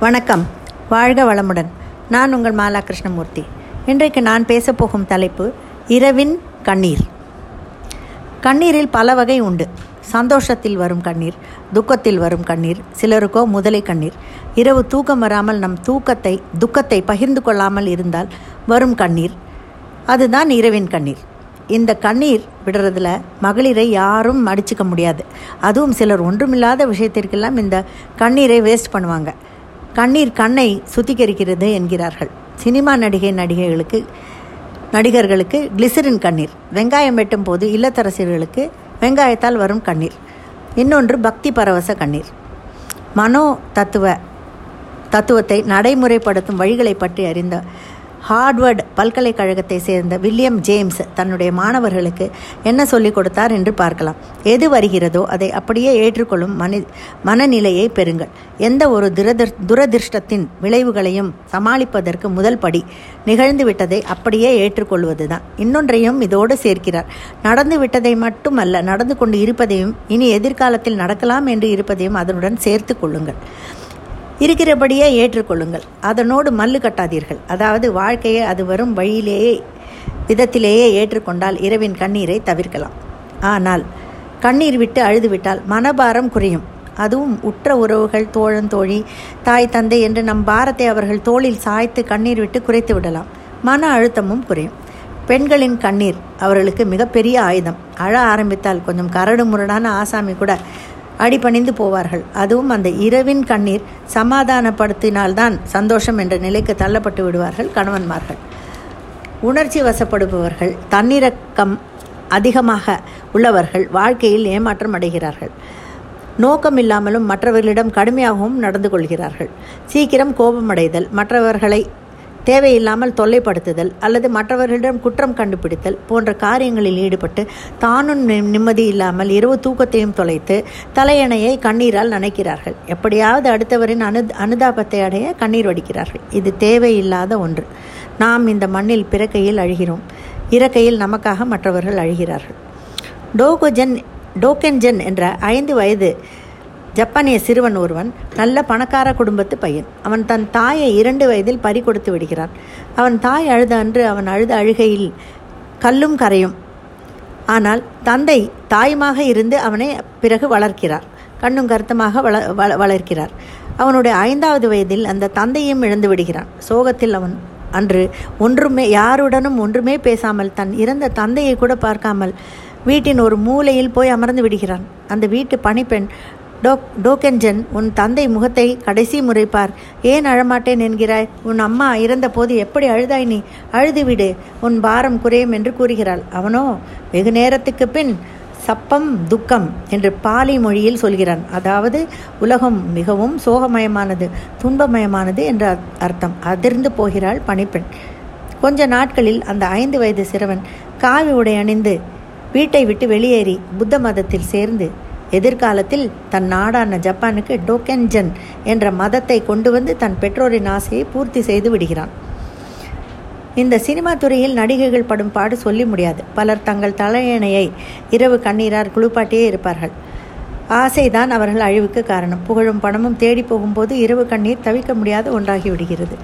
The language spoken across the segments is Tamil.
வணக்கம். வாழ்க வளமுடன். நான் உங்கள் மாலா கிருஷ்ணமூர்த்தி. இன்றைக்கு நான் பேசப்போகும் தலைப்பு இரவின் கண்ணீர். கண்ணீரில் பல வகை உண்டு. சந்தோஷத்தில் வரும் கண்ணீர் துக்கத்தில் வரும் கண்ணீர் சிலருக்கோ முதலை கண்ணீர். இரவு தூக்கம் வராமல் நம் தூக்கத்தை துக்கத்தை பகிர்ந்து கொள்ளாமல் இருந்தால் வரும் கண்ணீர். அதுதான் இரவின் கண்ணீர். இந்த கண்ணீர் விடுறதுல மகளிரை யாரும் அடிச்சுக்க முடியாது. அதுவும் சிலர் ஒன்றுமில்லாத விஷயத்திற்கெல்லாம் இந்த கண்ணீரை வேஸ்ட் பண்ணுவாங்க. கண்ணீர் கண்ணை சுத்திகரிக்கிறது என்கிறார்கள். சினிமா நடிகை நடிகைகளுக்கு நடிகர்களுக்கு கிளிசரின் கண்ணீர். வெங்காயம் வெட்டும் போது இல்லத்தரசிகளுக்கு வெங்காயத்தால் வரும் கண்ணீர். இன்னொன்று பக்தி பரவச கண்ணீர். மனோ தத்துவ தத்துவத்தை நடைமுறைப்படுத்தும் வழிகளை பற்றி அறிந்த ஹார்ட்வர்ட் பல்கலைக்கழகத்தை சேர்ந்த வில்லியம் ஜேம்ஸ் தன்னுடைய மாணவர்களுக்கு என்ன சொல்லிக் கொடுத்தார் என்று பார்க்கலாம். எது வருகிறதோ அதை அப்படியே ஏற்றுக்கொள்ளும் மனி மனநிலையை பெறுங்கள். எந்த ஒரு துரதிர் துரதிர்ஷ்டத்தின் விளைவுகளையும் சமாளிப்பதற்கு முதல் படி நிகழ்ந்து விட்டதை அப்படியே ஏற்றுக்கொள்வதுதான். இன்னொன்றையும் இதோடு சேர்க்கிறார். நடந்து விட்டதை மட்டுமல்ல நடந்து கொண்டு இருப்பதையும் இனி எதிர்காலத்தில் நடக்கலாம் என்று இருப்பதையும் அதனுடன் சேர்த்து கொள்ளுங்கள். இருக்கிறபடியே ஏற்றுக்கொள்ளுங்கள். அதனோடு மல்லு கட்டாதீர்கள். அதாவது வாழ்க்கையை அது வரும் வழியிலேயே விதத்திலேயே ஏற்றுக்கொண்டால் இரவின் கண்ணீரை தவிர்க்கலாம். ஆனால் கண்ணீர் விட்டு அழுதுவிட்டால் மனபாரம் குறையும். அதுவும் உற்ற உறவுகள் தோழன் தோழி தாய் தந்தை என்று நம் பாரத்தை அவர்கள் தோளில் சாய்த்து கண்ணீர் விட்டு குறைத்து விடலாம். மன அழுத்தமும் குறையும். பெண்களின் கண்ணீர் அவர்களுக்கு மிகப்பெரிய ஆயுதம். அழ ஆரம்பித்தால் கொஞ்சம் கரடு முரடான ஆசாமி கூட அடிபணிந்து போவார்கள். அதுவும் அந்த இரவின் கண்ணீர் சமாதானப்படுத்தினால்தான் சந்தோஷம் என்ற நிலைக்கு தள்ளப்பட்டு விடுவார்கள் கணவன்மார்கள். உணர்ச்சி வசப்படுபவர்கள் தன்னிறக்கம் அதிகமாக உள்ளவர்கள் வாழ்க்கையில் ஏமாற்றம் அடைகிறார்கள். நோக்கம் இல்லாமலும் மற்றவர்களிடம் கடுமையாகவும் நடந்து கொள்கிறார்கள். சீக்கிரம் கோபமடைதல் மற்றவர்களை தேவையில்லாமல் தொல்லைப்படுத்துதல் அல்லது மற்றவர்களிடம் குற்றம் கண்டுபிடித்தல் போன்ற காரியங்களில் ஈடுபட்டு தானும் நிம்மதி இல்லாமல் இரவு தூக்கத்தையும் தொலைத்து தலையணையை கண்ணீரால் நனைக்கிறார்கள். எப்படியாவது அடுத்தவரின் அனு அனுதாபத்தை அடைய கண்ணீர் வடிக்கிறார்கள். இது தேவையில்லாத ஒன்று. நாம் இந்த மண்ணில் பிறக்கையில் அழுகிறோம். இறக்கையில் நமக்காக மற்றவர்கள் அழுகிறார்கள். டோகோஜன் டோக்கென்ஜன் என்ற ஐந்து வயது ஜப்பானிய சிறுவன் ஒருவன் நல்ல பணக்கார குடும்பத்து பையன். அவன் தன் தாயை இரண்டு வயதில் பறி கொடுத்து விடுகிறான். அவன் தாய் அழுத அன்று அவன் அழுத அழுகையில் கல்லும் கரையும். ஆனால் தந்தை தாயுமாக இருந்து அவனை பிறகு வளர்க்கிறார். கண்ணும் கருத்தமாக வள வள வளர்க்கிறார். அவனுடைய ஐந்தாவது வயதில் அந்த தந்தையும் இழந்து விடுகிறான். சோகத்தில் அவன் அன்று ஒன்றுமே யாருடனும் ஒன்றுமே பேசாமல் தன் இறந்த தந்தையை கூட பார்க்காமல் வீட்டின் ஒரு மூலையில் போய் அமர்ந்து விடுகிறான். அந்த வீட்டு பணிப்பெண் டோக் டோக்கென்ஜன் உன் தந்தை முகத்தை கடைசி முறைப்பார் ஏன் அழமாட்டேன் என்கிறாய்? உன் அம்மா இறந்தபோது எப்படி அழுதாய் நீ? அழுதுவிடு உன் பாரம் குறையும் என்று கூறுகிறாள். அவனோ வெகு நேரத்துக்கு பின் சப்பம் துக்கம் என்று பாலி மொழியில் சொல்கிறான். அதாவது உலகம் மிகவும் சோகமயமானது துன்பமயமானது என்ற அர்த்தம். அதிர்ந்து போகிறாள் பணிப்பெண். கொஞ்ச நாட்களில் அந்த ஐந்து வயது சிறுவன் காவி உடை அணிந்து வீட்டை விட்டு வெளியேறி புத்த மதத்தில் சேர்ந்து எதிர்காலத்தில் தன் நாடான ஜப்பானுக்கு டோக்கென்ஜன் என்ற மதத்தை கொண்டு வந்து தன் பெற்றோரின் ஆசையை பூர்த்தி செய்து விடுகிறான். இந்த சினிமா துறையில் நடிகைகள் படும் பாடு சொல்லி முடியாது. பலர் தங்கள் தலையணையை இரவு கண்ணீரார் குளிப்பாட்டியே இருப்பார்கள். ஆசைதான் அவர்கள் அழிவுக்கு காரணம். புகழும் பணமும் தேடி போகும்போது இரவு கண்ணீர் தவிக்க முடியாத ஒன்றாகி விடுகிறது.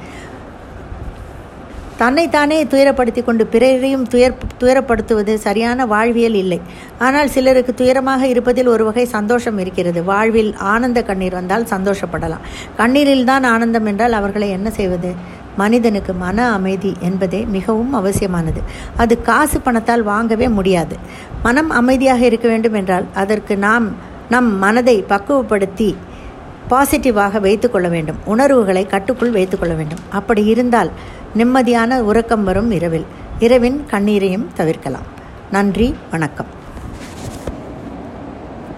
தன்னைத்தானே துயரப்படுத்தி கொண்டு பிறரையும் துயர் துயரப்படுத்துவது சரியான வாழ்வியல் இல்லை. ஆனால் சிலருக்கு துயரமாக இருப்பதில் ஒரு வகை சந்தோஷம் இருக்கிறது. வாழ்வில் ஆனந்த கண்ணீர் வந்தால் சந்தோஷப்படலாம். கண்ணீரில் தான் ஆனந்தம் என்றால் அவர்களை என்ன செய்வது? மனிதனுக்கு மன அமைதி என்பதே மிகவும் அவசியமானது. அது காசு பணத்தால் வாங்கவே முடியாது. மனம் அமைதியாக இருக்க வேண்டும் என்றால் அதற்கு நாம் நம் மனதை பக்குவப்படுத்தி பாசிட்டிவாக வைத்துக்கொள்ள வேண்டும். உணர்வுகளை கட்டுக்குள் வைத்துக்கொள்ள வேண்டும். அப்படி இருந்தால் நிம்மதியான உறக்கம் வரும் இரவில். இரவின் கண்ணீரையும் தவிர்க்கலாம். நன்றி வணக்கம்.